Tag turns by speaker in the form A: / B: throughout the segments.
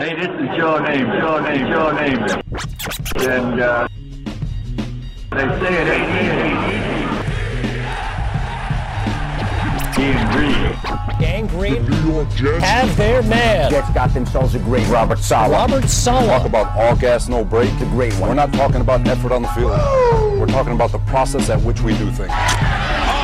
A: Hey, this is your name, your name, your name. And uh, they say it ain't easy. Being green.
B: Gang Green
C: New York Jets.
B: have their man.
D: Jets got themselves a great Robert Saleh.
B: Robert
E: Solomon
B: Talk
E: about all gas, no break.
D: The great one.
E: We're not talking about effort on the field. We're talking about the process at which we do things.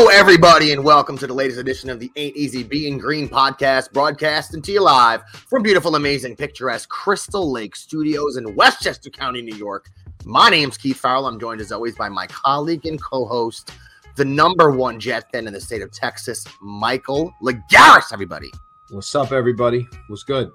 F: Hello, everybody, and welcome to the latest edition of the Ain't Easy Being Green podcast, broadcasting to you live from beautiful, amazing, picturesque Crystal Lake Studios in Westchester County, New York. My name's Keith Farrell. I'm joined as always by my colleague and co-host, the number one Jet fan in the state of Texas, Michael Lagaris. Everybody,
G: What's up, everybody? What's good?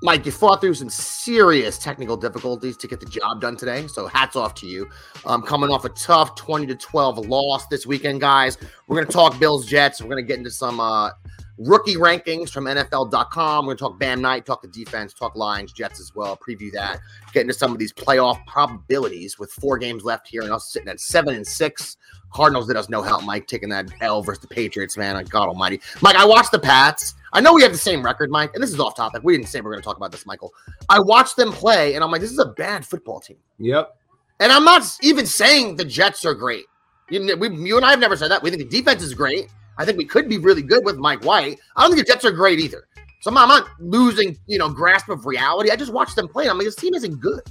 F: Mike, you fought through some serious technical difficulties to get the job done today. So hats off to you. Um, coming off a tough 20 to 12 loss this weekend, guys. We're going to talk Bills Jets. We're going to get into some uh, rookie rankings from NFL.com. We're going to talk Bam Knight, talk the defense, talk Lions, Jets as well, preview that, get into some of these playoff probabilities with four games left here and us sitting at seven and six. Cardinals did us no help, Mike, taking that L versus the Patriots, man. God almighty. Mike, I watched the Pats. I know we have the same record, Mike, and this is off topic. We didn't say we are going to talk about this, Michael. I watched them play, and I'm like, this is a bad football team.
G: Yep.
F: And I'm not even saying the Jets are great. You, we, you and I have never said that. We think the defense is great. I think we could be really good with Mike White. I don't think the Jets are great either. So I'm not, I'm not losing, you know, grasp of reality. I just watched them play. And I'm like, this team isn't good.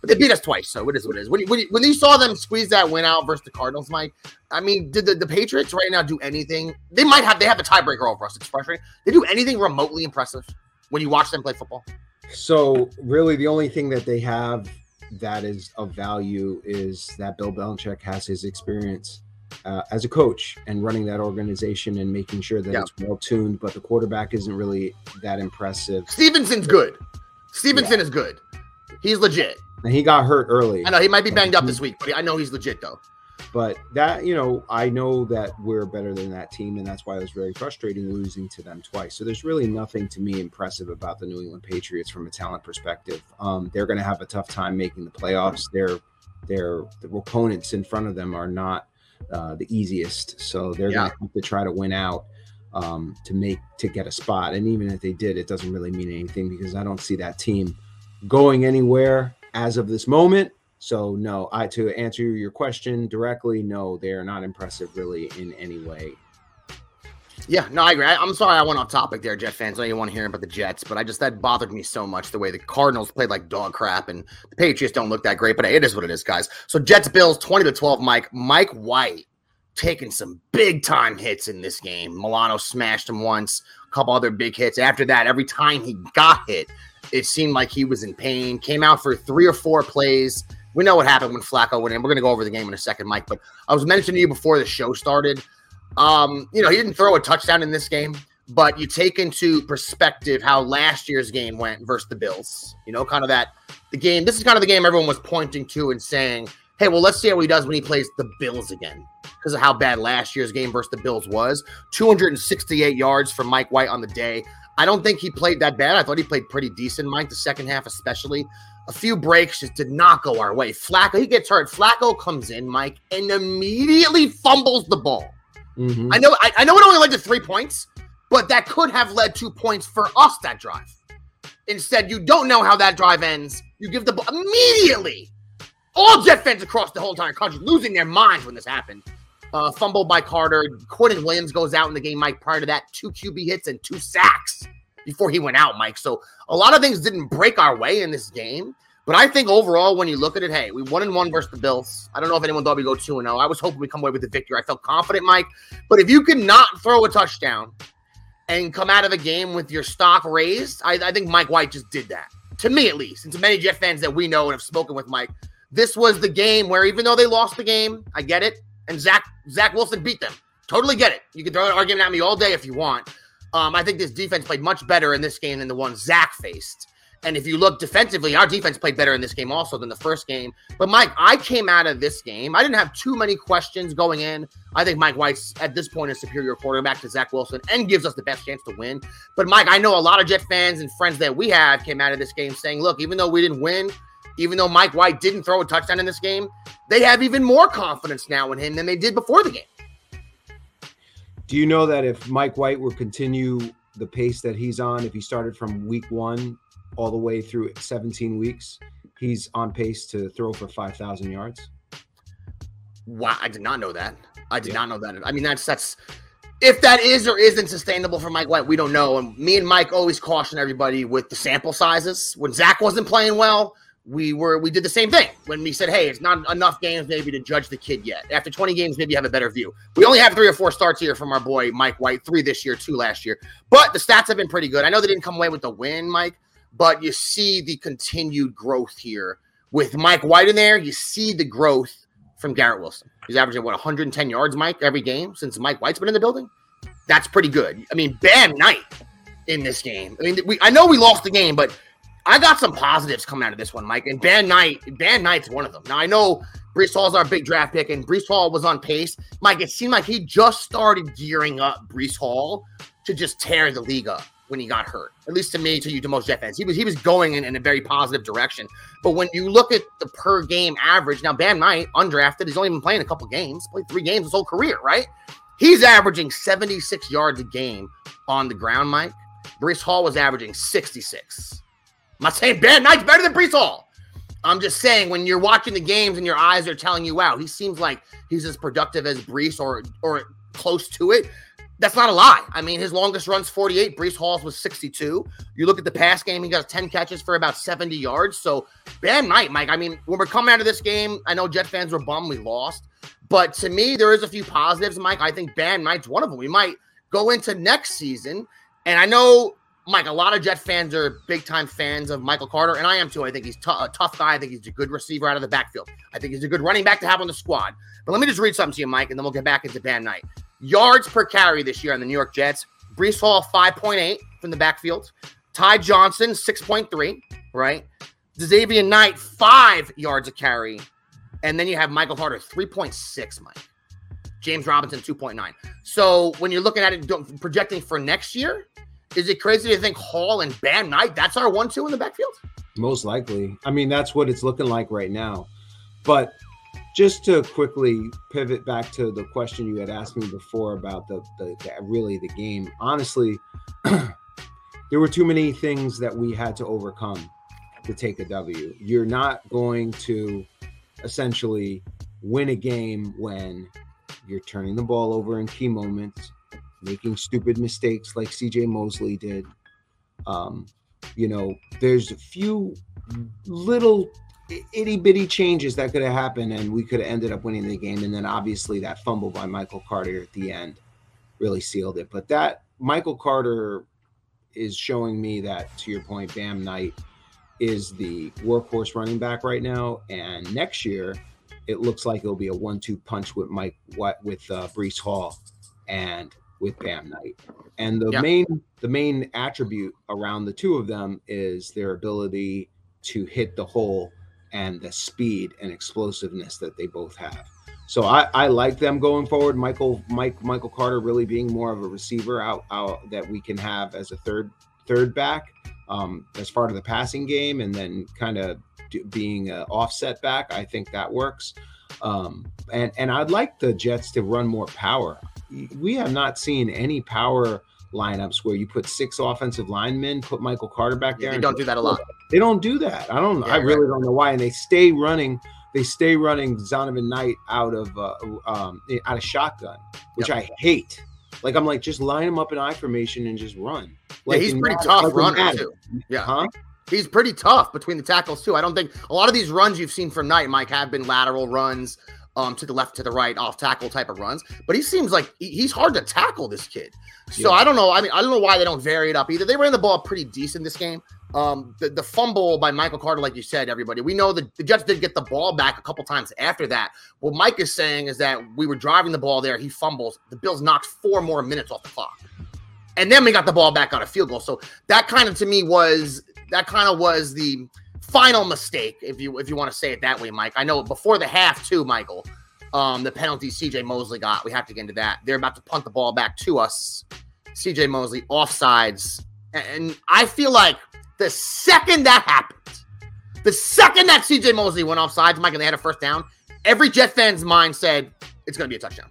F: But they beat us twice, so it is what it is. When you, when, when you saw them squeeze that win out versus the Cardinals, Mike, I mean, did the, the Patriots right now do anything? They might have they have a tiebreaker over us. It's frustrating. They do anything remotely impressive when you watch them play football.
G: So, really, the only thing that they have that is of value is that Bill Belichick has his experience uh, as a coach and running that organization and making sure that
F: Yeah.
G: it's well tuned. But the quarterback isn't really that impressive.
F: Stevenson's good. Stevenson is good. He's legit.
G: And he got hurt early.
F: I know he might be banged up this week, but I know he's legit though.
G: But that, you know, I know that we're better than that team, and that's why it was very frustrating losing to them twice. So there's really nothing to me impressive about the New England Patriots from a talent perspective. Um, they're going to have a tough time making the playoffs. Their their the opponents in front of them are not uh, the easiest, so they're
F: Yeah.
G: going to have to try to win out um, to make to get a spot. And even if they did, it doesn't really mean anything because I don't see that team going anywhere as of this moment. So no, I to answer your question directly, no, they are not impressive really in any way.
F: Yeah, no, I agree. I, am sorry I went off topic there, Jet fans. I know you want to hear about the Jets, but I just that bothered me so much the way the Cardinals played like dog crap and the Patriots don't look that great. But hey, it is what it is, guys. So Jets Bills 20 to 12. Mike Mike White taking some big time hits in this game. Milano smashed him once, a couple other big hits. After that, every time he got hit, it seemed like he was in pain. Came out for three or four plays. We know what happened when Flacco went in. We're going to go over the game in a second, Mike. But I was mentioning to you before the show started. Um, you know, he didn't throw a touchdown in this game, but you take into perspective how last year's game went versus the Bills. You know, kind of that the game. This is kind of the game everyone was pointing to and saying, "Hey, well, let's see how he does when he plays the Bills again." Because of how bad last year's game versus the Bills was. 268 yards for Mike White on the day. I don't think he played that bad. I thought he played pretty decent, Mike, the second half especially. A few breaks just did not go our way. Flacco, he gets hurt. Flacco comes in, Mike, and immediately fumbles the ball.
G: Mhm.
F: I know, I, I know it only led to three points, but that could have led to points for us that drive. Instead, you don't know how that drive ends. You give the ball immediately. All Jet fans across the whole entire country losing their minds when this happened. Uh, fumbled by Carter. Quinnen Williams goes out in the game, Mike. Prior to that, two QB hits and two sacks before he went out, Mike. So a lot of things didn't break our way in this game. But I think overall, when you look at it, hey, we won and one versus the Bills. I don't know if anyone thought we go two and zero. I was hoping we come away with the victory. I felt confident, Mike. But if you can not throw a touchdown and come out of the game with your stock raised, I, I think Mike White just did that. To me, at least, and to many Jet fans that we know and have spoken with Mike, this was the game where even though they lost the game, I get it, and Zach Zach Wilson beat them. Totally get it. You can throw an argument at me all day if you want. Um, I think this defense played much better in this game than the one Zach faced. And if you look defensively, our defense played better in this game also than the first game. But Mike, I came out of this game. I didn't have too many questions going in. I think Mike White's at this point a superior quarterback to Zach Wilson and gives us the best chance to win. But Mike, I know a lot of Jet fans and friends that we have came out of this game saying, look, even though we didn't win, even though Mike White didn't throw a touchdown in this game, they have even more confidence now in him than they did before the game.
G: Do you know that if Mike White will continue the pace that he's on, if he started from week one all the way through 17 weeks, he's on pace to throw for 5,000 yards?
F: Wow, I did not know that. I did yeah. not know that. I mean, that's that's if that is or isn't sustainable for Mike White, we don't know. And me and Mike always caution everybody with the sample sizes. When Zach wasn't playing well, we were we did the same thing when we said, "Hey, it's not enough games maybe to judge the kid yet. After 20 games, maybe you have a better view." We only have three or four starts here from our boy Mike White, three this year, two last year. But the stats have been pretty good. I know they didn't come away with the win, Mike, but you see the continued growth here with Mike White in there. You see the growth from Garrett Wilson. He's averaging what 110 yards, Mike, every game since Mike White's been in the building. That's pretty good. I mean, Bam Knight in this game. I mean, we I know we lost the game, but I got some positives coming out of this one, Mike. And Bam Knight, Bam Knight's one of them. Now I know Breece Hall's our big draft pick, and Breece Hall was on pace. Mike, it seemed like he just started gearing up Breece Hall to just tear the league up when he got hurt. At least to me, to you, to most Jet fans, he was he was going in, in a very positive direction. But when you look at the per game average, now Bam Knight, undrafted, he's only been playing a couple games, played three games his whole career, right? He's averaging 76 yards a game on the ground, Mike. Breece Hall was averaging 66. I'm not saying Bam Knight's better than Breece Hall. I'm just saying when you're watching the games and your eyes are telling you, wow, he seems like he's as productive as Breece or or close to it. That's not a lie. I mean, his longest run's 48. Breece Hall's was 62. You look at the pass game, he got 10 catches for about 70 yards. So Bam Knight, Mike. I mean, when we're coming out of this game, I know Jet fans were bummed we lost. But to me, there is a few positives, Mike. I think Bam Knight's one of them. We might go into next season. And I know Mike, a lot of Jet fans are big time fans of Michael Carter, and I am too. I think he's t- a tough guy. I think he's a good receiver out of the backfield. I think he's a good running back to have on the squad. But let me just read something to you, Mike, and then we'll get back into Bam Knight. Yards per carry this year on the New York Jets. Breece Hall, 5.8 from the backfield. Ty Johnson, 6.3, right? Xavier Knight, five yards a carry. And then you have Michael Carter, 3.6, Mike. James Robinson, 2.9. So when you're looking at it, projecting for next year, is it crazy to think Hall and Bam Knight, that's our one two in the backfield?
G: Most likely. I mean, that's what it's looking like right now. But just to quickly pivot back to the question you had asked me before about the, the, the really the game, honestly, there were too many things that we had to overcome to take a W. You're not going to essentially win a game when you're turning the ball over in key moments making stupid mistakes like CJ Mosley did. Um, you know, there's a few little itty bitty changes that could have happened, and we could have ended up winning the game. And then obviously that fumble by Michael Carter at the end really sealed it. But that Michael Carter is showing me that, to your point, Bam Knight is the workhorse running back right now, and next year it looks like it'll be a one-two punch with Mike with uh, Breece Hall, and with Bam Knight. And the yeah. main the main attribute around the two of them is their ability to hit the hole and the speed and explosiveness that they both have. So I, I like them going forward. Michael Mike Michael Carter really being more of a receiver out, out that we can have as a third third back um, as part of the passing game, and then kind of being an offset back. I think that works. Um, and and I'd like the Jets to run more power we have not seen any power lineups where you put six offensive linemen, put Michael Carter back there.
F: Yeah, they don't do that a lot.
G: They don't do that. I don't. Yeah, I really right. don't know why. And they stay running. They stay running Zonovan Knight out of uh, um, out of shotgun, which yep. I hate. Like I'm like, just line him up in I formation and just run. Like
F: yeah, he's pretty tough runner too. Yeah. Huh? He's pretty tough between the tackles too. I don't think a lot of these runs you've seen from Knight, Mike, have been lateral runs um, to the left, to the right, off tackle type of runs. But he seems like he's hard to tackle. This kid. So yeah. I don't know. I mean, I don't know why they don't vary it up either. They ran the ball pretty decent this game. Um, the, the fumble by Michael Carter, like you said, everybody, we know that the Jets did get the ball back a couple times after that. What Mike is saying is that we were driving the ball there. He fumbles. The Bills knocked four more minutes off the clock. And then we got the ball back on a field goal. So that kind of to me was that kind of was the final mistake, if you if you want to say it that way, Mike. I know before the half too, Michael. Um, the penalty CJ Mosley got, we have to get into that. They're about to punt the ball back to us. CJ Mosley offsides, and I feel like the second that happened, the second that CJ Mosley went offsides, Mike, and they had a first down, every Jet fan's mind said it's going to be a touchdown.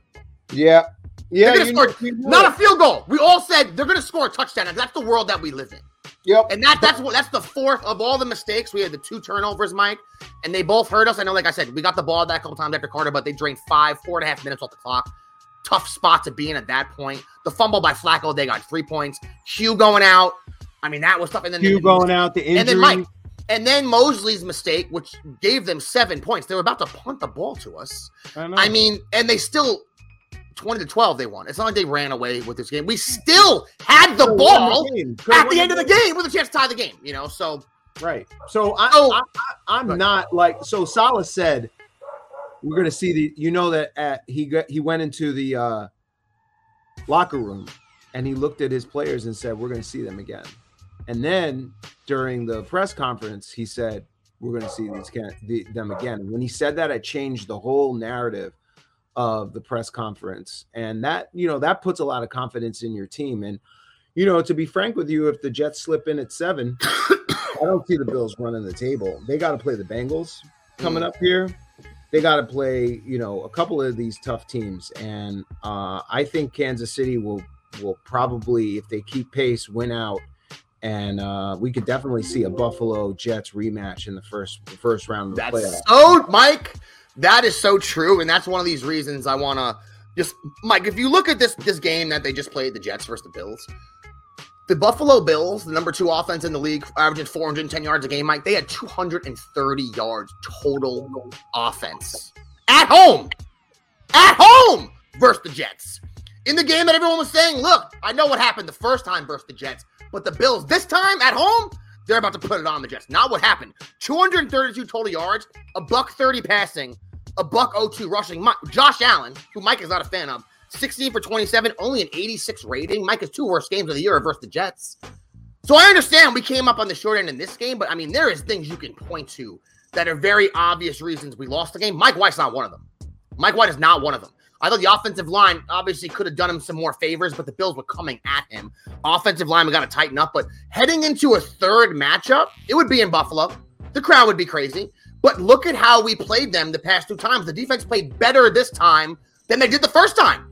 G: Yeah. Yeah. You-
F: gonna
G: you know
F: not a field goal. We all said they're going to score a touchdown, and that's the world that we live in.
G: Yep.
F: And that that's what that's the fourth of all the mistakes. We had the two turnovers, Mike, and they both hurt us. I know, like I said, we got the ball that couple times after Carter, but they drained five, four and a half minutes off the clock. Tough spot to be in at that point. The fumble by Flacco, they got three points. Q going out. I mean, that was tough. And then
G: Q going out, the injury.
F: and then Mike, and then Mosley's mistake, which gave them seven points. They were about to punt the ball to us.
G: I, know.
F: I mean, and they still 20 to 12 they won. It's not like they ran away with this game. We still had the ball at the end of the game with a chance to tie the game, you know. So
G: Right. So I,
F: Oh.
G: I, I I'm not like so. Saleh said we're going to see the. You know that at, he got he went into the uh, locker room and he looked at his players and said, "We're going to see them again." And then during the press conference, he said, "We're going to see these the, them again." And when he said that, it changed the whole narrative of the press conference, and that you know that puts a lot of confidence in your team. And you know, to be frank with you, if the Jets slip in at seven, I don't see the Bills running the table. They got to play the Bengals coming up here. They got to play, you know, a couple of these tough teams, and uh, I think Kansas City will will probably, if they keep pace, win out. And uh, we could definitely see a Buffalo Jets rematch in the first the first round of the
F: that's
G: playoffs.
F: so Mike, that is so true. And that's one of these reasons I wanna just Mike, if you look at this this game that they just played, the Jets versus the Bills. The Buffalo Bills, the number two offense in the league, averaging 410 yards a game, Mike. They had 230 yards total offense at home. At home versus the Jets. In the game that everyone was saying, look, I know what happened the first time versus the Jets, but the Bills this time at home, they're about to put it on the Jets. Not what happened. 232 total yards, a buck 30 passing, a buck 02 rushing. Mi- Josh Allen, who Mike is not a fan of, 16 for 27, only an 86 rating. Mike has two worst games of the year versus the Jets. So I understand we came up on the short end in this game, but I mean, there is things you can point to that are very obvious reasons we lost the game. Mike White's not one of them. Mike White is not one of them. I thought the offensive line obviously could have done him some more favors, but the Bills were coming at him. Offensive line, we got to tighten up. But heading into a third matchup, it would be in Buffalo. The crowd would be crazy. But look at how we played them the past two times. The defense played better this time than they did the first time.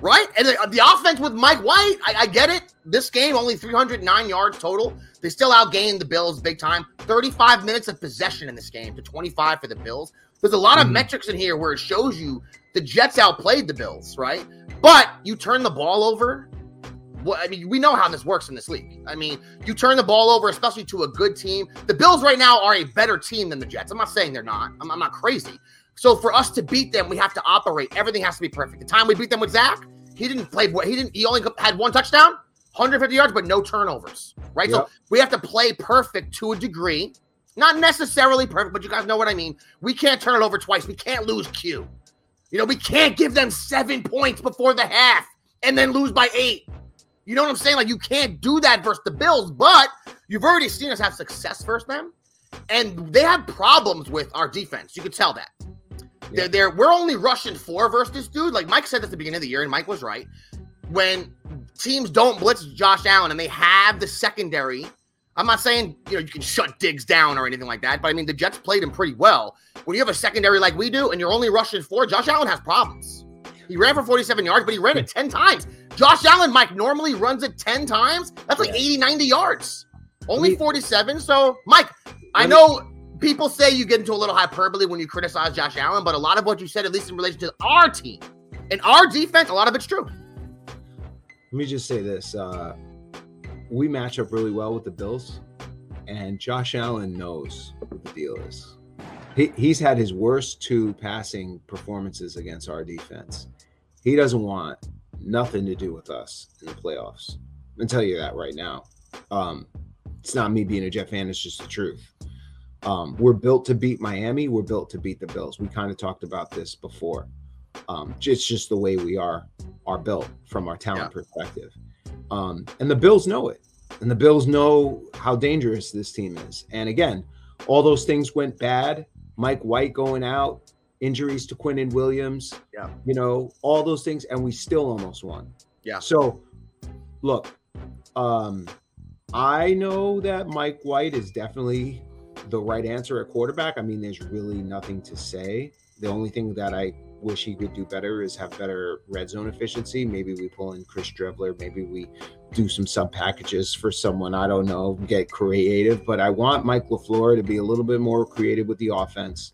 F: Right? And the, the offense with Mike White, I, I get it. This game, only 309 yards total. They still outgained the Bills big time. 35 minutes of possession in this game to 25 for the Bills. There's a lot of mm-hmm. metrics in here where it shows you the Jets outplayed the Bills, right? But you turn the ball over. Well, I mean, we know how this works in this league. I mean, you turn the ball over, especially to a good team. The Bills right now are a better team than the Jets. I'm not saying they're not. I'm, I'm not crazy. So for us to beat them, we have to operate. Everything has to be perfect. The time we beat them with Zach, he didn't play. He didn't. He only had one touchdown, 150 yards, but no turnovers. Right. So we have to play perfect to a degree. Not necessarily perfect, but you guys know what I mean. We can't turn it over twice. We can't lose Q. You know, we can't give them seven points before the half and then lose by eight. You know what I'm saying? Like you can't do that versus the Bills, but you've already seen us have success versus them, and they have problems with our defense. You could tell that. They're, they're we're only rushing four versus this dude. Like Mike said at the beginning of the year, and Mike was right. When teams don't blitz Josh Allen and they have the secondary, I'm not saying you know you can shut Diggs down or anything like that, but I mean the Jets played him pretty well. When you have a secondary like we do, and you're only rushing four, Josh Allen has problems. He ran for 47 yards, but he ran it 10 times. Josh Allen, Mike, normally runs it 10 times. That's like
G: Yeah.
F: 80, 90 yards. Only
G: me-
F: 47. So, Mike, I
G: Let me-
F: know people say you get into a little hyperbole when you criticize Josh Allen, but a lot of what you said, at least in relation to our team and our defense, a lot of it's true.
G: Let me just say this: uh, we match up really well with the Bills, and Josh Allen knows what the deal is. He, he's had his worst two passing performances against our defense. He doesn't want nothing to do with us in the playoffs. I can tell you that right now. Um, it's not me being a Jet fan; it's just the truth. Um, we're built to beat Miami. We're built to beat the Bills. We kind of talked about this before. Um, it's just the way we are are built from our talent perspective. Um, and the Bills know it. And the Bills know how dangerous this team is. And again, all those things went bad. Mike White going out, injuries to Quinnen Williams,
F: Yeah.
G: you know, all those things, and we still almost won.
F: Yeah.
G: So, look, um, I know that Mike White is definitely the right answer at quarterback. I mean, there's really nothing to say. The only thing that I wish he could do better is have better red zone efficiency. Maybe we pull in Chris Streveler. Maybe we do some sub packages for someone. I don't know, get creative. But I want Mike LaFleur to be a little bit more creative with the offense.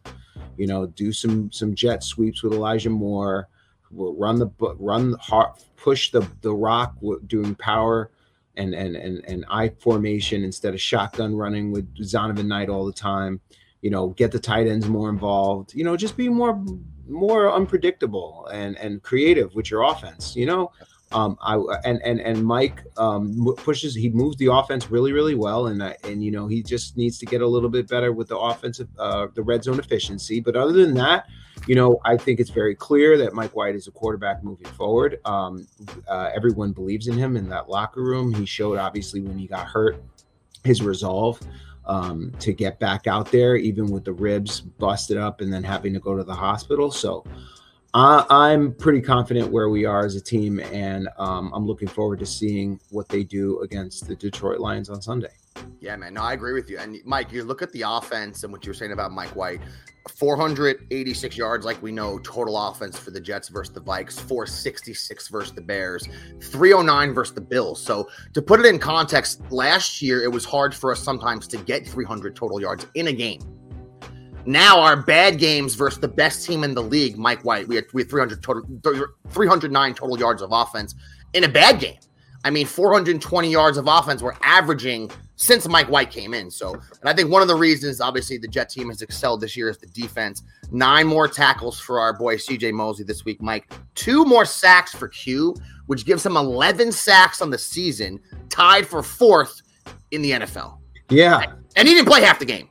G: You know, do some some jet sweeps with Elijah Moore. Run the run hard, push the the rock doing power and and and and I formation instead of shotgun running with Zonovan Knight all the time. You know, get the tight ends more involved. You know, just be more more unpredictable and and creative with your offense. You know, um, I and and and Mike um, pushes. He moves the offense really really well, and and you know he just needs to get a little bit better with the offensive uh, the red zone efficiency. But other than that, you know, I think it's very clear that Mike White is a quarterback moving forward. Um, uh, everyone believes in him in that locker room. He showed obviously when he got hurt his resolve um, to get back out there, even with the ribs busted up and then having to go to the hospital. So I, I'm pretty confident where we are as a team, and um, I'm looking forward to seeing what they do against the Detroit Lions on Sunday.
F: Yeah, man. No, I agree with you. And Mike, you look at the offense and what you were saying about Mike White 486 yards, like we know, total offense for the Jets versus the Vikes, 466 versus the Bears, 309 versus the Bills. So, to put it in context, last year it was hard for us sometimes to get 300 total yards in a game. Now, our bad games versus the best team in the league, Mike White, we had, we had 300 total, 309 total yards of offense in a bad game. I mean, 420 yards of offense we're averaging since Mike White came in. So, and I think one of the reasons, obviously, the Jet team has excelled this year is the defense. Nine more tackles for our boy CJ Mosley this week, Mike. Two more sacks for Q, which gives him 11 sacks on the season, tied for fourth in the NFL.
G: Yeah,
F: And he didn't play half the game.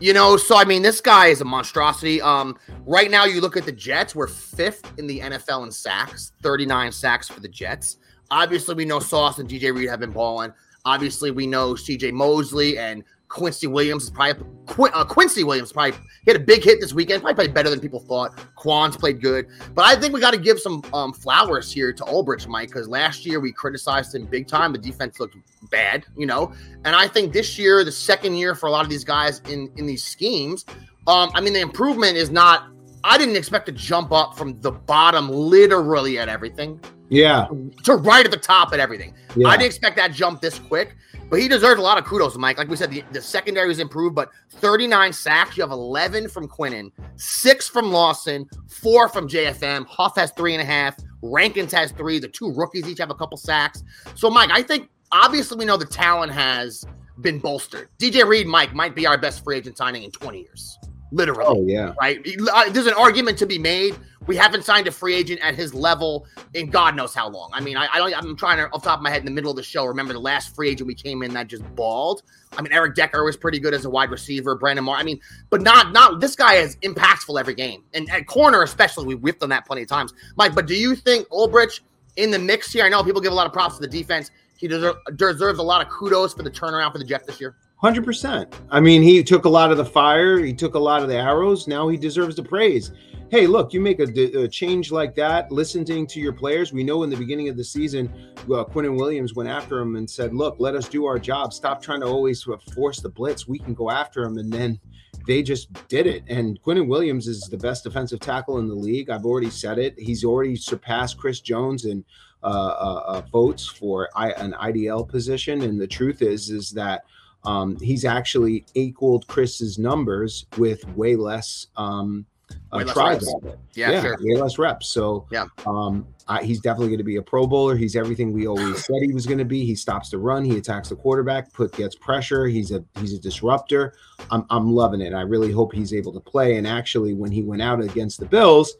F: You know, so I mean, this guy is a monstrosity. Um, right now, you look at the Jets, we're fifth in the NFL in sacks, 39 sacks for the Jets. Obviously, we know Sauce and DJ Reed have been balling. Obviously, we know CJ Mosley and Quincy Williams is probably uh, Quincy Williams probably hit a big hit this weekend. Probably played better than people thought. Quan's played good, but I think we got to give some um, flowers here to Ulbrich, Mike, because last year we criticized him big time. The defense looked bad, you know, and I think this year, the second year for a lot of these guys in in these schemes, um, I mean, the improvement is not. I didn't expect to jump up from the bottom, literally at everything,
G: yeah,
F: to right at the top at everything.
G: yeah.
F: I didn't expect that jump this quick, but he deserves a lot of kudos, Mike. Like we said, the, the secondary is improved, but 39 sacks. You have 11 from Quinnen, six from Lawson, four from JFM. Huff has three and a half. Rankins has three. The two rookies each have a couple sacks. So, Mike, I think obviously we know the talent has been bolstered. DJ Reed, Mike, might be our best free agent signing in 20 years. Literally
G: Oh yeah,
F: right? Uh, There's an argument to be made. We haven't signed a free agent at his level in God knows how long. I mean, I, I don't. I'm trying to off the top of my head in the middle of the show. Remember the last free agent we came in that just balled. I mean, Eric Decker was pretty good as a wide receiver. Brandon Moore. I mean, but not not this guy is impactful every game, and at corner especially. We whipped on that plenty of times, Mike. But do you think Ulbrich in the mix here? I know people give a lot of props to the defense. He deserve, deserves a lot of kudos for the turnaround for the Jets this year.
G: Hundred percent. I mean, he took a lot of the fire. He took a lot of the arrows. Now he deserves the praise. Hey, look, you make a, a change like that, listening to your players. We know in the beginning of the season, uh, Quinnen Williams went after him and said, "Look, let us do our job. Stop trying to always uh, force the blitz. We can go after him." And then they just did it. And Quinnen Williams is the best defensive tackle in the league. I've already said it. He's already surpassed Chris Jones in uh, uh, uh, votes for I, an IDL position. And the truth is, is that um, he's actually equaled Chris's numbers with way less um, uh,
F: Way
G: tries
F: reps. Yeah, sure.
G: way less reps. So
F: Yeah.
G: um, I, he's definitely going to be a Pro Bowler. He's everything we always said he was going to be. He stops the run. He attacks the quarterback. Put gets pressure. He's a he's a disruptor. I'm I'm loving it. I really hope he's able to play. And actually, when he went out against the Bills,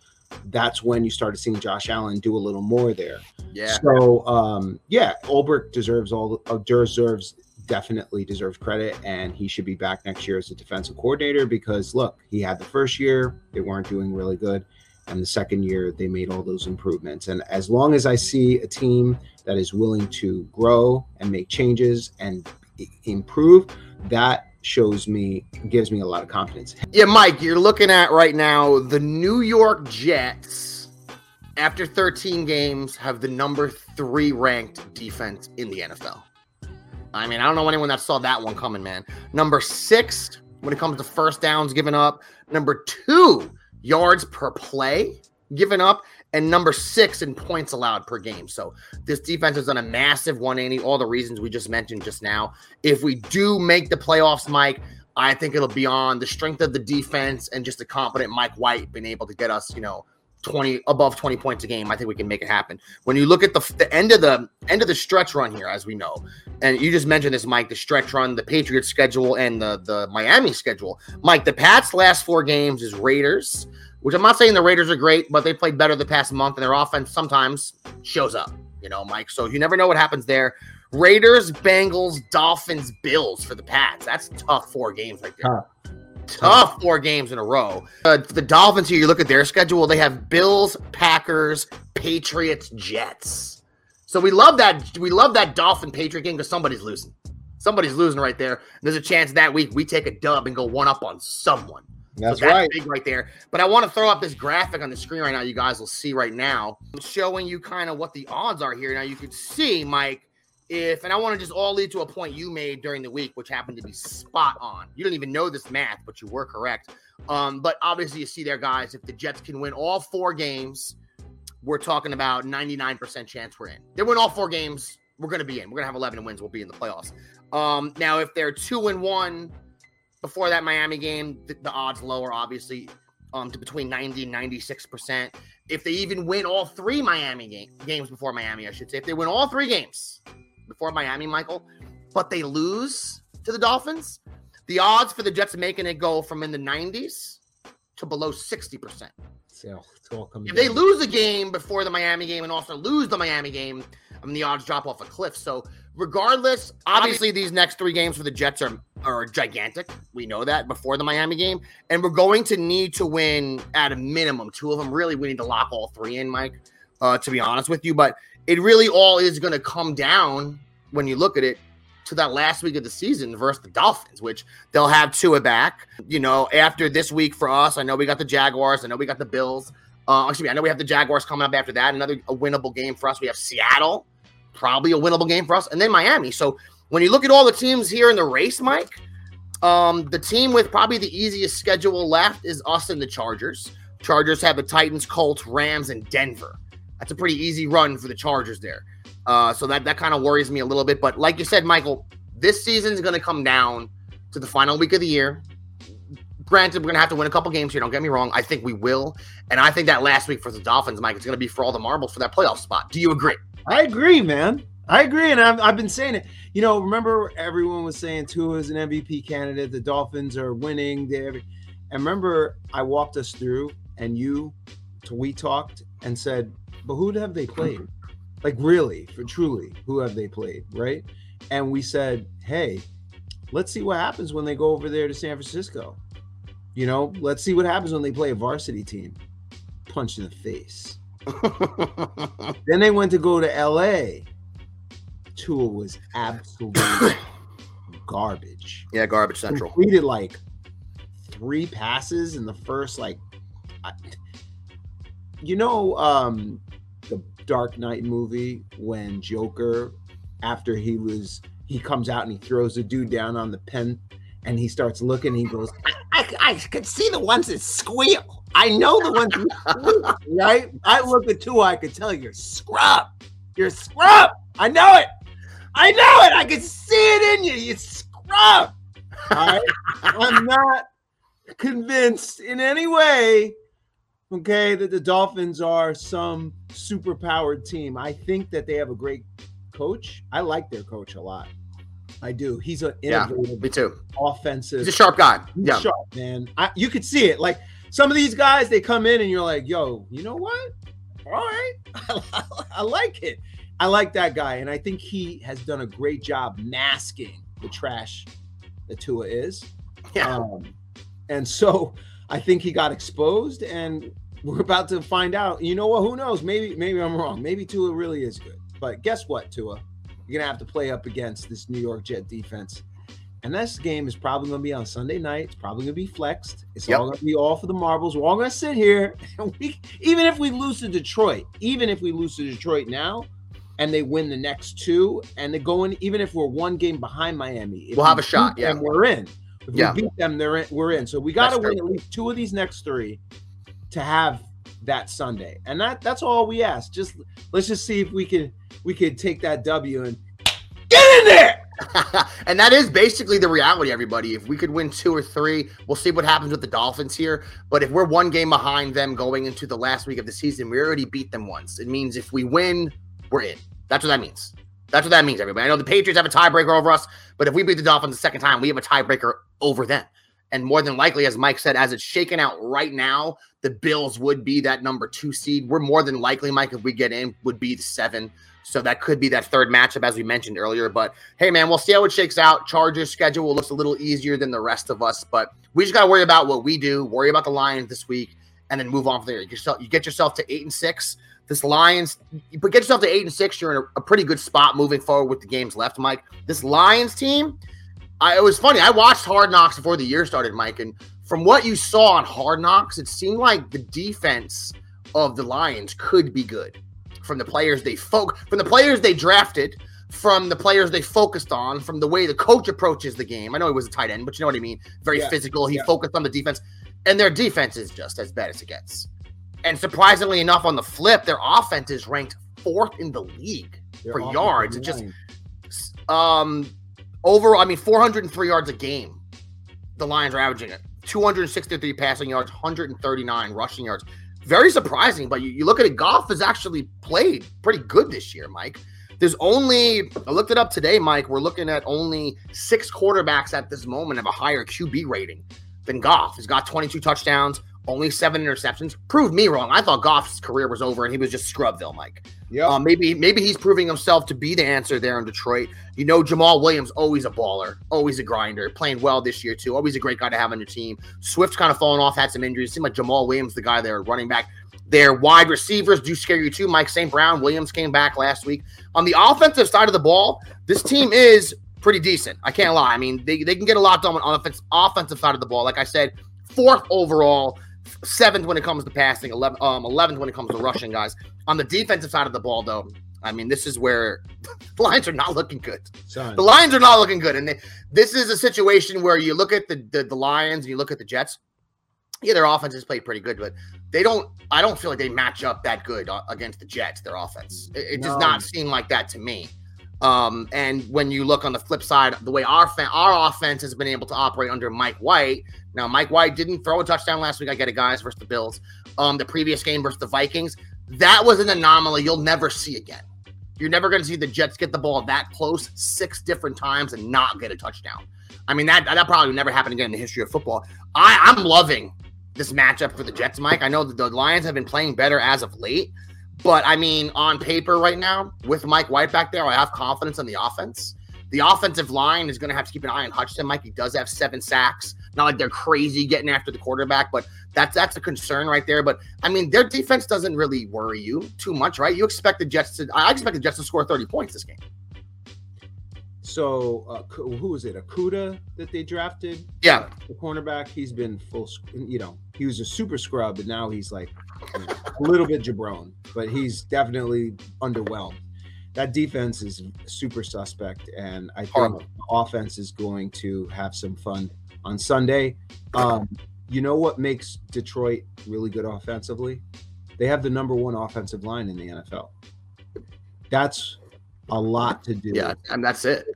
G: that's when you started seeing Josh Allen do a little more there.
F: Yeah.
G: So um, yeah, Ulbrich deserves all uh, deserves definitely deserves credit, and he should be back next year as a defensive coordinator because look, he had the first year they weren't doing really good, And the second year, they made all those improvements. And as long as I see a team that is willing to grow and make changes and improve, that shows me, gives me a lot of confidence.
F: Yeah, Mike, you're looking at right now the New York Jets, after 13 games, have the number three ranked defense in the NFL. I mean, I don't know anyone that saw that one coming, man. Number six when it comes to first downs given up, number two yards per play given up, and number six in points allowed per game. So this defense has done a massive 180, all the reasons we just mentioned just now. If we do make the playoffs, Mike, I think it'll be on the strength of the defense and just a competent Mike White being able to get us, you know, 20 above 20 points a game. I think we can make it happen. When you look at the, the end of the end of the stretch run here, as we know, and you just mentioned this, Mike, the stretch run, the Patriots schedule, and the the Miami schedule. Mike, the Pats' last four games is Raiders, which I'm not saying the Raiders are great, but they played better the past month, and their offense sometimes shows up. You know, Mike. So you never know what happens there. Raiders, Bengals, Dolphins, Bills for the Pats. That's tough four games right there. Tough four games in a row. Uh, the Dolphins here, you look at their schedule, they have Bills, Packers, Patriots, Jets. So we love that. We love that Dolphin Patriot game because somebody's losing. Somebody's losing right there. There's a chance that week we take a dub and go one up on someone.
G: That's
F: so that's
G: right.
F: big right there. But I want to throw up this graphic on the screen right now. You guys will see right now, showing you kind of what the odds are here. Now you can see, Mike, if and I want to just all lead to a point you made during the week, which happened to be spot on. You didn't even know this math, but you were correct. Um, but obviously, you see there, guys, if the Jets can win all four games, we're talking about 99% chance we're in. They win all four games, we're going to be in. We're going to have 11 wins. We'll be in the playoffs. Um, now, if they're two and one before that Miami game, the, the odds lower, obviously, um, to between 90 and 96%. If they even win all three Miami game, games before Miami, I should say, if they win all three games before Miami, Michael, but they lose to the Dolphins, the odds for the Jets making it go from in the 90s to below 60%.
G: So it's all coming
F: If they lose a game before the Miami game and also lose the Miami game, I mean the odds drop off a cliff. So regardless, obviously these next three games for the Jets are are gigantic. We know that before the Miami game, and we're going to need to win at a minimum two of them. Really, we need to lock all three in, Mike. Uh, to be honest with you, but it really all is going to come down when you look at it to that last week of the season versus the Dolphins, which they'll have Tua back. You know, after this week for us, I know we got the Jaguars, I know we got the Bills. Uh, excuse me, I know we have the Jaguars coming up after that. Another a winnable game for us. We have Seattle, probably a winnable game for us, and then Miami. So when you look at all the teams here in the race, Mike, um, the team with probably the easiest schedule left is us and the Chargers. Chargers have the Titans, Colts, Rams, and Denver. That's a pretty easy run for the Chargers there. Uh, so that that kind of worries me a little bit. But like you said, Michael, this season is going to come down to the final week of the year. Granted, we're going to have to win a couple games here. Don't get me wrong. I think we will. And I think that last week for the Dolphins, Mike, it's going to be for all the marbles for that playoff spot. Do you agree?
G: I agree, man. I agree, and I've, I've been saying it. You know, remember everyone was saying Tua is an MVP candidate. The Dolphins are winning. They and remember I walked us through, and you, we talked and said, but who have they played? Like really, for truly, who have they played? Right? And we said, hey, let's see what happens when they go over there to San Francisco. You know, let's see what happens when they play a varsity team. Punch in the face. Then they went to go to LA. Tua was absolutely garbage.
F: yeah, garbage central.
G: Completed like three passes in the first like I, you know um Dark Knight movie when Joker after he was he comes out and he throws the dude down on the pen and he starts looking he goes I, I, I could see the ones that squeal. I know the ones right? I look at two I could tell you're scrub you're scrub I know it. I know it. I can see it in you. You scrub I'm not convinced in any way okay that the Dolphins are some super powered team I think that they have a great coach I like their coach a lot I do he's an
F: Yeah, Me too.
G: offensive
F: He's a sharp guy. Yeah.
G: sharp, man. I, you could see it. Like some of these guys, they come in and you're like, yo, you know what? All right. I like it. I like that guy. And I think he has done a great job masking the trash that Tua is.
F: Yeah.
G: Um, and so I think he got exposed. And we're about to find out. You know what? Who knows? Maybe maybe I'm wrong. Maybe Tua really is good. But guess what, Tua? You're gonna have to play up against this New York Jet defense. And this game is probably gonna be on Sunday night. It's probably gonna be flexed. It's
F: Yep.
G: all gonna be all for the marbles. We're all gonna sit here. And we, even if we lose to Detroit, even if we lose to Detroit now, and they win the next two, and they go in, even if we're one game behind Miami,
F: We'll
G: we
F: have a shot, yeah.
G: them, we're in. If
F: Yeah.
G: we beat them, they're in, we're in. So we got to win at least two of these next three to have that Sunday, and that that's all we ask. Just let's just see if we can we can take that W and get in there.
F: and that is basically the reality, everybody. If we could win two or three, we'll see what happens with the Dolphins here. But if we're one game behind them going into the last week of the season, we already beat them once. It means if we win, we're in. That's what that means. That's what that means, everybody. I know the Patriots have a tiebreaker over us, but if we beat the Dolphins the second time, we have a tiebreaker over them. And more than likely, as Mike said, as it's shaken out right now, the Bills would be that number two seed. We're more than likely, Mike, if we get in, would be the seven. So that could be that third matchup, as we mentioned earlier. But hey, man, we'll see how it shakes out. Chargers schedule looks a little easier than the rest of us, but we just got to worry about what we do, worry about the Lions this week, and then move on from there. You get yourself, you get yourself to eight and six. This Lions, put- get yourself to eight and six. You're in a, a pretty good spot moving forward with the games left, Mike. This Lions team, I, it was funny. I watched Hard Knocks before the year started, Mike, and from what you saw on Hard Knocks, it seemed like the defense of the Lions could be good from the players they folk from the players they drafted, from the players they focused on, from the way the coach approaches the game. I know he was a tight end, but you know what I mean. Very
G: Yeah.
F: physical. He
G: Yeah.
F: focused on the defense, and their defense is just as bad as it gets. And surprisingly enough, on the flip, their offense is ranked fourth in the league for yards. It just um overall, I mean, 403 yards a game. The Lions are averaging it. 263 passing yards, 139 rushing yards. Very surprising, but you, you look at it, Goff has actually played pretty good this year, Mike. There's only, I looked it up today, Mike. We're looking at only six quarterbacks at this moment have a higher QB rating than Goff. He's got 22 touchdowns, only seven interceptions. Proved me wrong. I thought Goff's career was over and he was just Scrubville, Mike.
G: Yep.
F: Um, maybe maybe he's proving himself to be the answer there in Detroit. You know, Jamaal Williams always a baller, always a grinder, playing well this year too. Always a great guy to have on your team. Swift's kind of fallen off, had some injuries. Seemed like Jamaal Williams, the guy there, running back. Their wide receivers do scare you too. Mike St. Brown, Williams came back last week. On the offensive side of the ball, this team is pretty decent. I can't lie. I mean, they, they can get a lot done on offense, offensive side of the ball. Like I said, fourth overall, seventh when it comes to passing, 11, um, 11th when it comes to rushing, guys. On the defensive side of the ball, though, I mean, this is where the Lions are not looking good.
G: Son.
F: The Lions are not looking good, and they, this is a situation where you look at the, the the Lions and you look at the Jets. Yeah, their offense has played pretty good, but they don't. I don't feel like they match up that good uh, against the Jets. Their offense, it, it does not seem like that to me. Um, and when you look on the flip side, the way our fa- our offense has been able to operate under Mike White. Now, Mike White didn't throw a touchdown last week. I get it, guys, versus the Bills. Um, the previous game versus the Vikings, that was an anomaly you'll never see again. You're never going to see the Jets get the ball that close six different times and not get a touchdown. I mean, that that probably never happened again in the history of football. I, I'm loving this matchup for the Jets, Mike. I know that the Lions have been playing better as of late, but I mean, on paper right now, with Mike White back there, I have confidence in the offense. The offensive line is going to have to keep an eye on Hutchinson. Mike, he does have seven sacks. Not like they're crazy getting after the quarterback, but that's that's a concern right there. But I mean, their defense doesn't really worry you too much, right? You expect the Jets to. I expect the Jets to score 30 points this game.
G: So uh, who was it? Okudah that they drafted?
F: Yeah.
G: the cornerback. He's been full. You know, he was a super scrub, but now he's like a little bit jabron, but he's definitely underwhelmed. That defense is super suspect, and I think
F: Horrible.
G: the offense is going to have some fun on Sunday. Um, you know what makes Detroit really good offensively? They have the number one offensive line in the NFL. That's a lot to do.
F: Yeah, and that's it.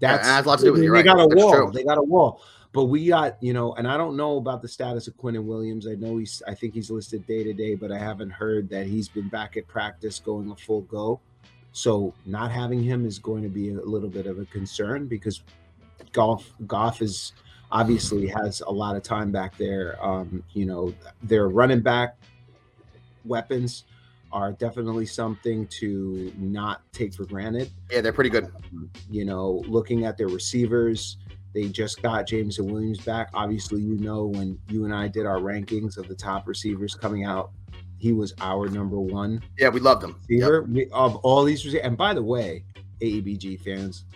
G: That's
F: it has a lot to do with it,
G: they
F: right.
G: got a
F: That's
G: wall.
F: true.
G: They got a wall. But we got, you know, and I don't know about the status of Quinnen Williams. I know he's I think he's listed day to day, but I haven't heard that he's been back at practice going a full go. So not having him is going to be a little bit of a concern because Goff Goff is obviously has a lot of time back there. Um, you know, their running back weapons are definitely something to not take for granted
F: Yeah, they're pretty good.
G: you know, looking at their receivers, they just got Jameson Williams back. Obviously, you know, when you and I did our rankings of the top receivers coming out he was our number one
F: Yeah, we loved him. Yep.
G: we, of all these. receivers. And by the way, AEBG fans,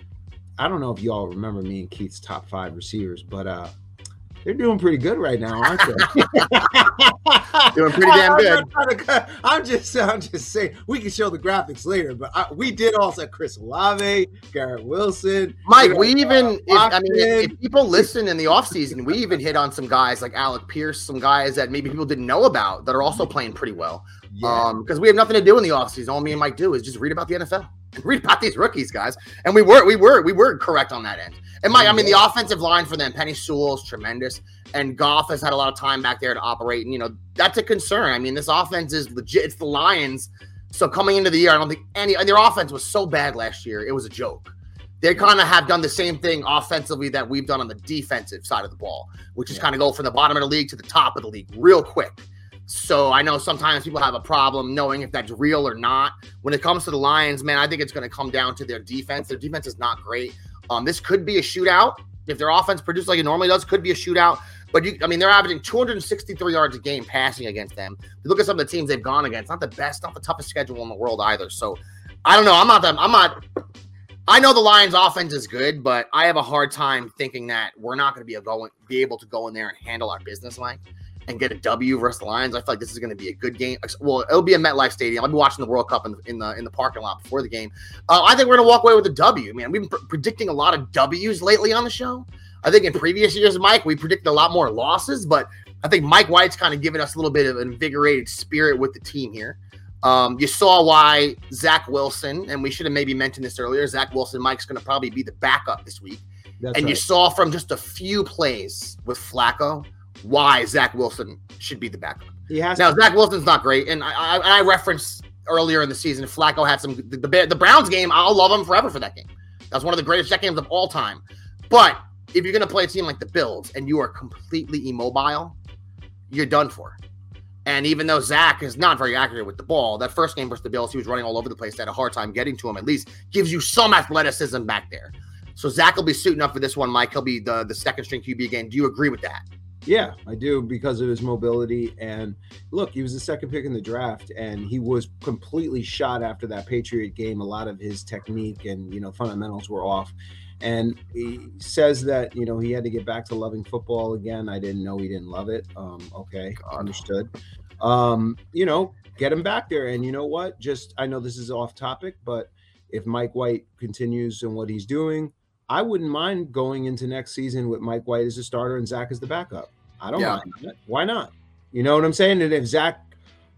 G: I don't know if y'all remember me and Keith's top five receivers, but uh, they're doing pretty good right now, aren't they?
F: Doing pretty damn
G: I'm
F: good.
G: to I'm just, I'm just saying we can show the graphics later, but I, we did also Chris Olave, Garrett Wilson,
F: Mike,
G: got,
F: we
G: uh,
F: even, if, I mean, if, if people listen in the offseason, we even hit on some guys like Alec Pierce, some guys that maybe people didn't know about that are also playing pretty well.
G: yeah.
F: Um, because we have nothing to do in the offseason. All me and Mike do is just read about the NFL and read about these rookies, guys. And we were, we were, we were correct on that end. And Mike, I mean, the offensive line for them, Penei Sewell's tremendous, and Goff has had a lot of time back there to operate. And you know, that's a concern. I mean, this offense is legit. It's the Lions. So coming into the year, I don't think any and their offense was so bad last year, it was a joke. They kind of have done the same thing offensively that we've done on the defensive side of the ball, which is
G: Yeah.
F: kind of go from the bottom of the league to the top of the league real quick. So I know sometimes people have a problem knowing if that's real or not. When it comes to the Lions, man, I think it's going to come down to their defense. Their defense is not great. Um, this could be a shootout if their offense produces like it normally does. Could be a shootout, but you, I mean, they're averaging 263 yards a game passing against them. If You look at some of the teams they've gone against. Not the best, not the toughest schedule in the world either. So I don't know. I'm not that. I'm not. I know the Lions' offense is good, but I have a hard time thinking that we're not going to be be able to go in there and handle our business like and get a W versus the Lions. I feel like this is going to be a good game. Well, it'll be a MetLife Stadium. I'll be watching the World Cup in, in the in the parking lot before the game. Uh, I think we're going to walk away with a W. Man, we've been pr- predicting a lot of W's lately on the show. I think in previous years, Mike, we predicted a lot more losses, but I think Mike White's kind of given us a little bit of an invigorated spirit with the team here. Um, you saw why Zach Wilson, and we should have maybe mentioned this earlier. Zach Wilson, Mike's going to probably be the backup this week.
G: That's
F: and you saw from just a few plays with Flacco why Zach Wilson should be the backup.
G: he has
F: Now
G: to,
F: Zach Wilson's not great, and I, I, I referenced earlier in the season Flacco had some the, the the Browns game. I'll love him forever for that game. That's one of the greatest check games of all time. But if you're going to play a team like the Bills and you are completely immobile, you're done for. And even though Zach is not very accurate with the ball, that first game versus the Bills, he was running all over the place. They had a hard time getting to him. At least gives you some athleticism back there. So Zach will be suiting up for this one, Mike. He'll be the, the second string QB again. Do you agree with that?
G: Yeah, I do because of his mobility. And look, he was the second pick in the draft, and he was completely shot after that Patriot game. A lot of his technique and you know fundamentals were off. And he says that you know he had to get back to loving football again. I didn't know he didn't love it. Um, okay, understood. Um, you know, get him back there. And you know what? Just I know this is off topic, but if Mike White continues in what he's doing, I wouldn't mind going into next season with Mike White as a starter and Zach as the backup. I don't
F: Yeah.
G: mind that. Why not? You know what I'm saying? And if Zach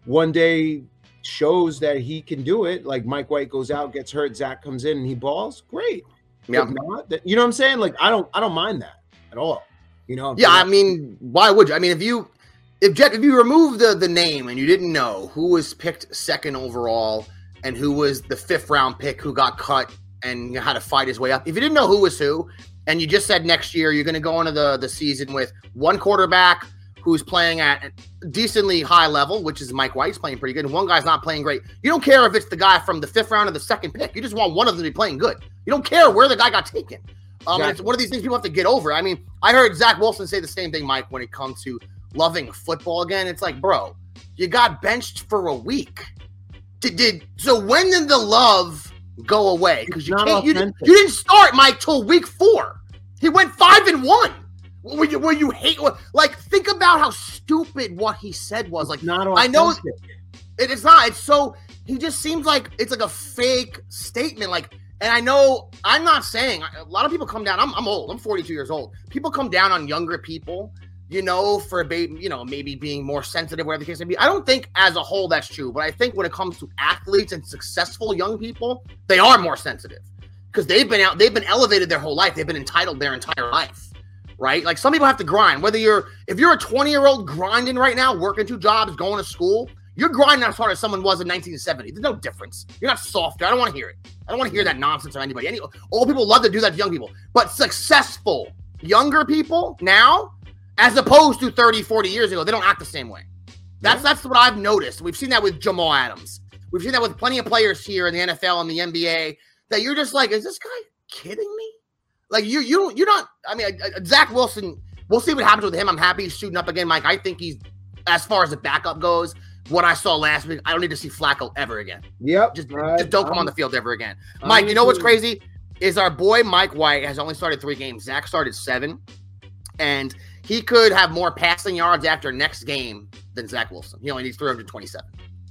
G: one day shows that he can do it, like Mike White goes out, gets hurt, Zach comes in and he balls, great.
F: Yeah.
G: Not, you know what I'm saying? Like I don't I don't mind that at all. You know?
F: Yeah, I mean, why would you? I mean, if you if Jet if you remove the the name and you didn't know who was picked second overall and who was the fifth round pick who got cut and had to fight his way up, if you didn't know who was who, and you just said next year you're going to go into the the season with one quarterback who's playing at a decently high level, which is Mike White's playing pretty good, and one guy's not playing great. You don't care if it's the guy from the fifth round or the second pick. You just want one of them to be playing good. You don't care where the guy got taken. Um, and it's one of these things people have to get over. I mean, I heard Zach Wilson say the same thing, Mike, when it comes to loving football again. It's like, bro, you got benched for a week. Did, did so? When did the love go away? Because you can't. You, you didn't start Mike till week four. He went five and one. Were you, were you hate? Like, think about how stupid what he said was. Like,
G: not
F: I know-
G: authentic.
F: it is not. It's so he just seems like it's like a fake statement. Like, and I know I'm not saying a lot of people come down. I'm, I'm old. I'm 42 years old. People come down on younger people, you know, for baby, you know maybe being more sensitive, whatever the case may be. I don't think as a whole that's true, but I think when it comes to athletes and successful young people, they are more sensitive because they've been out, they've been elevated their whole life. They've been entitled their entire life. Right, like some people have to grind. Whether you're if you're a 20 year old grinding right now, working two jobs, going to school, you're grinding as hard as someone was in 1970. There's no difference. You're not softer. I don't want to hear it. I don't want to hear that nonsense from anybody. Any old people love to do that to young people, but successful younger people now, as opposed to 30, 40 years ago, they don't act the same way. That's that's what I've noticed. We've seen that with Jamal Adams. We've seen that with plenty of players here in the NFL and the NBA. That you're just like, is this guy kidding me? Like you, you don't, you're not. I mean, Zach Wilson. We'll see what happens with him. I'm happy he's shooting up again, Mike. I think he's as far as the backup goes. what I saw last week. I don't need to see Flacco ever again.
G: Yep.
F: Just,
G: Right.
F: just don't come
G: I'm-
F: on the field ever again.
G: I'm
F: Mike, you know what's crazy? Is our boy Mike White has only started three games. Zach started seven, and he could have more passing yards after next game than Zach Wilson. He only needs 327.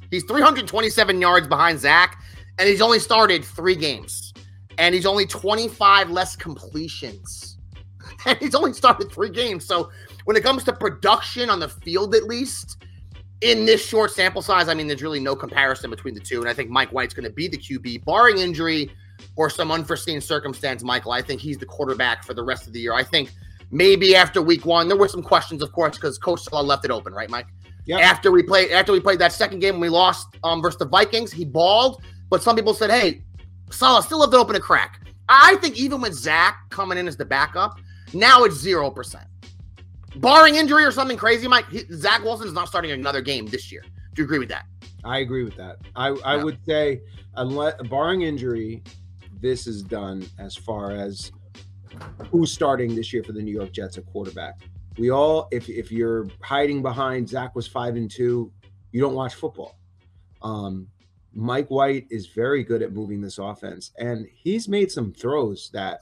F: He's 327 yards behind Zach, and he's only started three games, and he's only 25 less completions, and he's only started three games. So when it comes to production on the field, at least in this short sample size, I mean, there's really no comparison between the two. And I think Mike White's going to be the QB, barring injury or some unforeseen circumstance. Michael, I think he's the quarterback for the rest of the year. I think maybe after week one, there were some questions, of course, because Coach Saleh left it open, right, Mike?
G: Yep.
F: After we played, after we played that second game when we lost um, versus the Vikings, he balled. But some people said, "Hey, Saleh still left it open a crack." I think even with Zach coming in as the backup, now it's zero percent. Barring injury or something crazy, Mike, he, Zach Wilson is not starting another game this year. Do you agree with that?
G: I agree with that. I, I
F: Yeah.
G: would say, unless barring injury, this is done as far as who's starting this year for the New York Jets at quarterback. We all, if if you're hiding behind Zach was five and two, you don't watch football. Um, Mike White is very good at moving this offense, and he's made some throws that,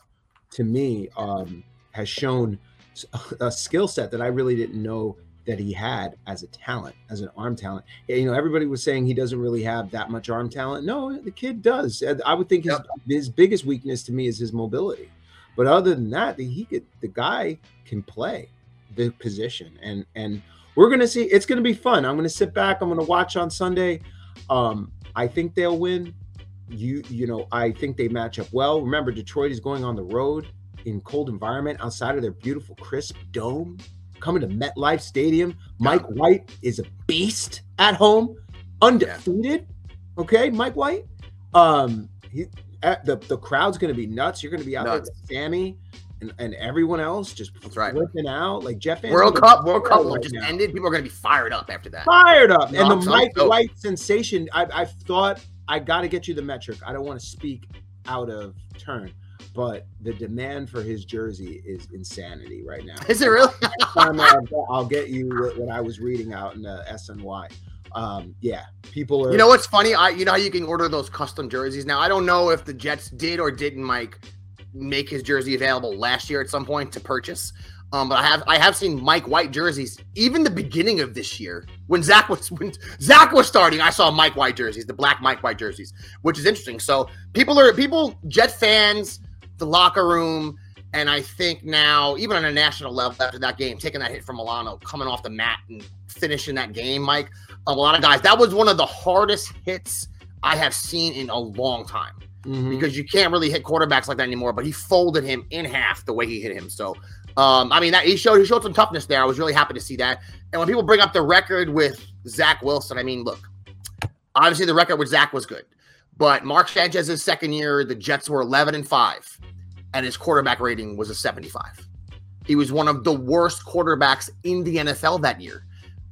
G: to me, um, has shown a skill set that I really didn't know that he had as a talent, as an arm talent. You know, everybody was saying he doesn't really have that much arm talent. No, the kid does. I would think his, his biggest weakness to me is his mobility. But other than that, he could the guy can play the position. And and we're gonna see it's gonna be fun. I'm gonna sit back, I'm gonna watch on Sunday. Um, I think they'll win. You you know, I think they match up well. Remember, Detroit is going on the road in cold environment outside of their beautiful crisp dome coming to MetLife Stadium. Mike White is a beast at home, undefeated. Okay, Mike White. Um, he at the the crowd's going to be nuts. You're going to be out
F: Nuts.
G: there with Sammy and, and everyone else just
F: That's right.
G: flipping out. Like Jeff Van
F: World Cup, World Cup
G: right
F: just
G: now.
F: ended. People are going to be fired up after that.
G: Fired up,
F: No,
G: and the. Mike. White sensation. I I thought I got to get you the metric. I don't want to speak out of turn, but the demand for his jersey is insanity right now.
F: Is it really?
G: time I'll, I'll get you what, what I was reading out in the SNY. Um, yeah, people are.
F: You know what's funny? I you know how you can order those custom jerseys now. I don't know if the Jets did or didn't Mike make his jersey available last year at some point to purchase. Um, but I have I have seen Mike White jerseys even the beginning of this year when Zach was when Zach was starting. I saw Mike White jerseys, the black Mike White jerseys, which is interesting. So people are people Jet fans, the locker room, and I think now even on a national level after that game, taking that hit from Milano, coming off the mat and finishing that game, Mike a lot of guys. That was one of the hardest hits I have seen in a long time
G: Mhm.
F: because you can't really hit quarterbacks like that anymore. But he folded him in half the way he hit him. So, um, I mean, that he showed he showed some toughness there. I was really happy to see that. And when people bring up the record with Zach Wilson, I mean, look, obviously the record with Zach was good, but Mark Sanchez's second year, the Jets were 11 and five, and his quarterback rating was a 75. He was one of the worst quarterbacks in the NFL that year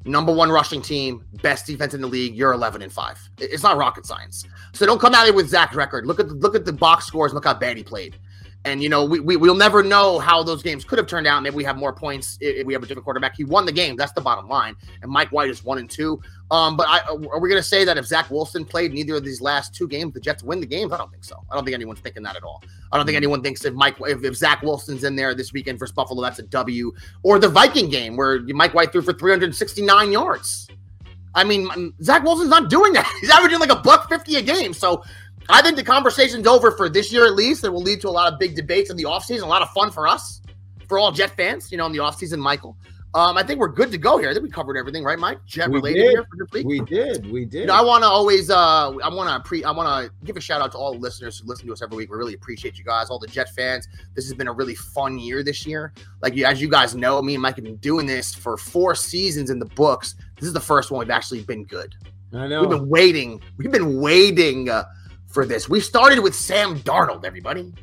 F: number one rushing team, best defense in the league. You're 11 and five. It's not rocket science. So don't come out here with Zach's record. Look at the, look at the box scores. Look how bad he played. And you know we, we we'll never know how those games could have turned out. Maybe we have more points if we have a different quarterback. He won the game. That's the bottom line. And Mike White is one and two. Um, but I, are we going to say that if Zach Wilson played neither of these last two games, the Jets win the games? I don't think so. I don't think anyone's thinking that at all. I don't think anyone thinks if Mike if, if Zach Wilson's in there this weekend for Buffalo, that's a W. Or the Viking game where Mike White threw for 369 yards. I mean, Zach Wilson's not doing that. He's averaging like a buck fifty a game. So I think the conversation's over for this year at least. It will lead to a lot of big debates in the offseason, a lot of fun for us, for all Jet fans, you know, in the offseason, Michael. Um, I think we're good to go here. I think we covered everything, right, Mike? Jet
G: We
F: related
G: did.
F: here for this week.
G: we did, we did.
F: You know, I want to always, uh, I want to pre, I want to give a shout out to all the listeners who listen to us every week. We really appreciate you guys, all the Jet fans. This has been a really fun year this year. Like you, as you guys know, me and Mike have been doing this for four seasons in the books. This is the first one we've actually been good.
G: I know.
F: We've been waiting. We've been waiting uh, for this. We started with Sam Darnold, everybody.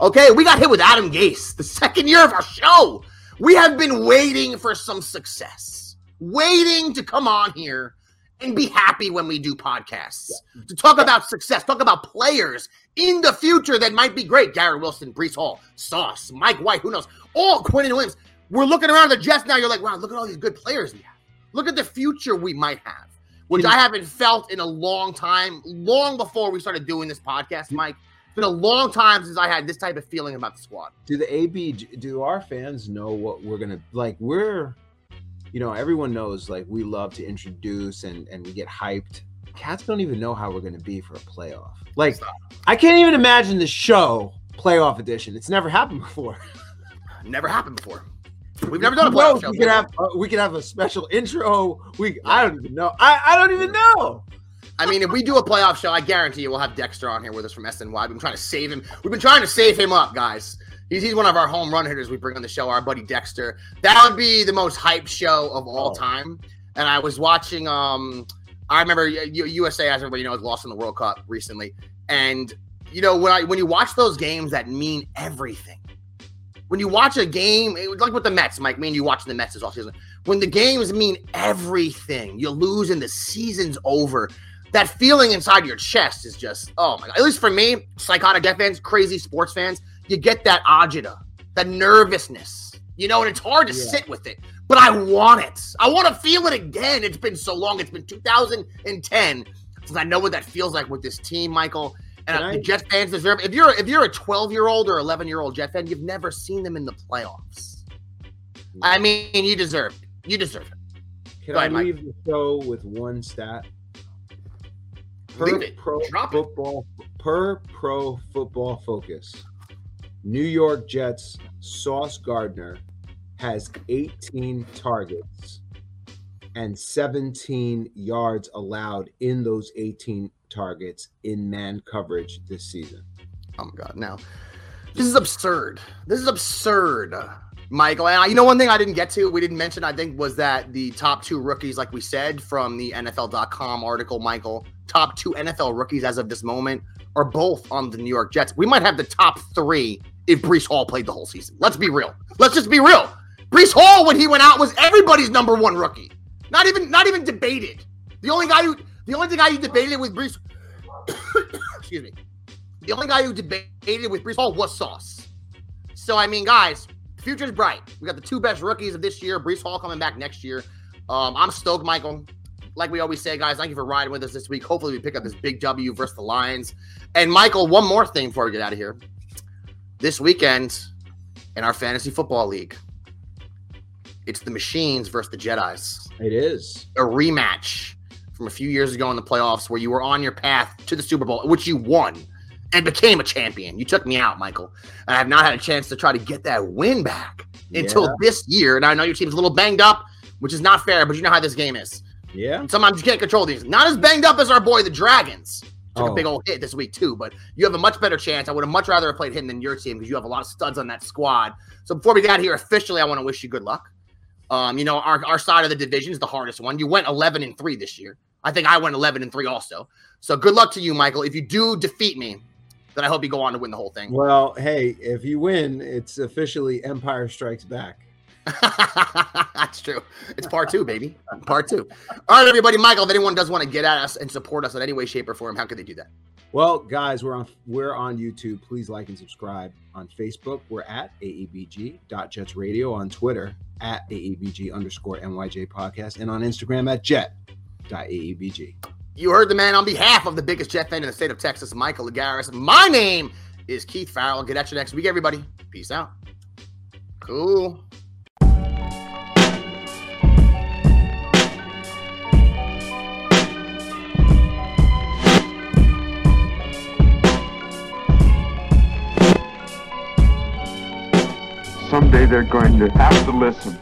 F: Okay, we got hit with Adam Gase, the second year of our show. We have been waiting for some success, waiting to come on here and be happy when we do podcasts to talk about success, talk about players in the future that might be great. Garrett Wilson, Breece Hall, Sauce, Mike White, who knows? All Quinnen Williams. We're looking around the Jets now. You're like, wow, look at all these good players we have. Look at the future we might have. which I haven't felt in a long time, long before we started doing this podcast, Mike. Been a long time since I had this type of feeling about the squad.
G: do the AB do our fans know what we're gonna like? We're, you know, everyone knows like we love to introduce and and we get hyped. Cats don't even know how we're gonna be for a playoff. Like, I can't even imagine the show playoff edition. It's never happened before.
F: Never happened before. We've never done a playoff
G: knows?
F: show.
G: We could have uh, we could have a special intro. We I don't even know. I I don't even know.
F: I mean, if we do a playoff show, I guarantee you we'll have Dexter on here with us from SNY. We've been trying to save him. We've been trying to save him up, guys. He's, he's one of our home run hitters we bring on the show, our buddy Dexter. That would be the most hype show of all
G: Oh.
F: time. And I was watching, um, I remember USA, as everybody knows, lost in the World Cup recently. And, you know, when I when you watch those games that mean everything, when you watch a game, like with the Mets, Mike, me and you watching the Mets this offseason. When the games mean everything, you lose and the season's over that feeling inside your chest is just oh my god. At least for me, psychotic Jet fans, crazy sports fans, you get that agita, that nervousness, you know, and it's hard to
G: Yeah.
F: sit with it. But I want it. I want to feel it again. It's been so long. It's been 2010 since I know what that feels like with this team, Michael. And the
G: I-
F: Jet fans deserve. If you're if you're a 12 year old or 11 year old Jet fan, you've never seen them in the playoffs. I mean, you deserve it. You deserve it.
G: Can
F: Go
G: I
F: ahead, Mike.
G: leave the show with one stat?
F: It.
G: pro
F: Drop it.
G: football per pro football focus. New York Jets Sauce Gardner has 18 targets and 17 yards allowed in those 18 targets in man coverage this season.
F: Oh my god! Now, this is absurd. This is absurd, Michael. And I, you know, one thing I didn't get to, we didn't mention, I think, was that the top two rookies, like we said from the NFL.com article, Michael, top two NFL rookies as of this moment are both on the New York Jets. We might have the top three if Breece Hall played the whole season. Let's be real. Let's just be real. Breece Hall, when he went out, was everybody's number one rookie. Not even, not even debated. The only guy who, the only guy who debated with Breece, excuse me, the only guy who debated with Breece Hall was Sauce. So I mean, guys, the future's bright. We got the two best rookies of this year. Breece Hall coming back next year. Um, I'm stoked, Michael. Like we always say, guys, thank you for riding with us this week. Hopefully, we pick up this big W versus the Lions. And Michael, one more thing before we get out of here. This weekend in our fantasy football league, it's the Machines versus the Jedi's
G: It is.
F: a rematch from a few years ago in the playoffs where you were on your path to the Super Bowl, which you won and became a champion. You took me out, Michael. And I have not had a chance to try to get that win back until
G: Yeah.
F: this year. And I know your team's a little banged up, which is not fair, but you know how this game is.
G: Yeah.
F: Sometimes you can't control these. Not as banged up as our boy, the Dragons. Took
G: Oh.
F: a big old hit this week, too, but you have a much better chance. I would have much rather have played him than your team because you have a lot of studs on that squad. So before we get here officially, I want to wish you good luck. Um, you know, our, our side of the division is the hardest one. You went 11 and 3 this year. I think I went 11 and 3 also. So good luck to you, Michael. If you do defeat me, then I hope you go on to win the whole thing.
G: Well, hey, if you win, it's officially Empire Strikes Back.
F: That's true. It's part two, baby. Part two. All right, everybody. Michael, if anyone does want to get at us and support us in any way, shape, or form, how could they do that?
G: Well, guys, we're on we're on YouTube. Please like and subscribe. On Facebook, we're at aebg.jetsradio. On Twitter, at aebg underscore nyj podcast, and on Instagram at jet.aebg.
F: You heard the man on behalf of the biggest Jet fan in the state of Texas, Michael Lagaris. My name is Keith Farrell. Get at you next week, everybody. Peace out. Cool.
A: Someday they're going to have to listen.